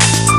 you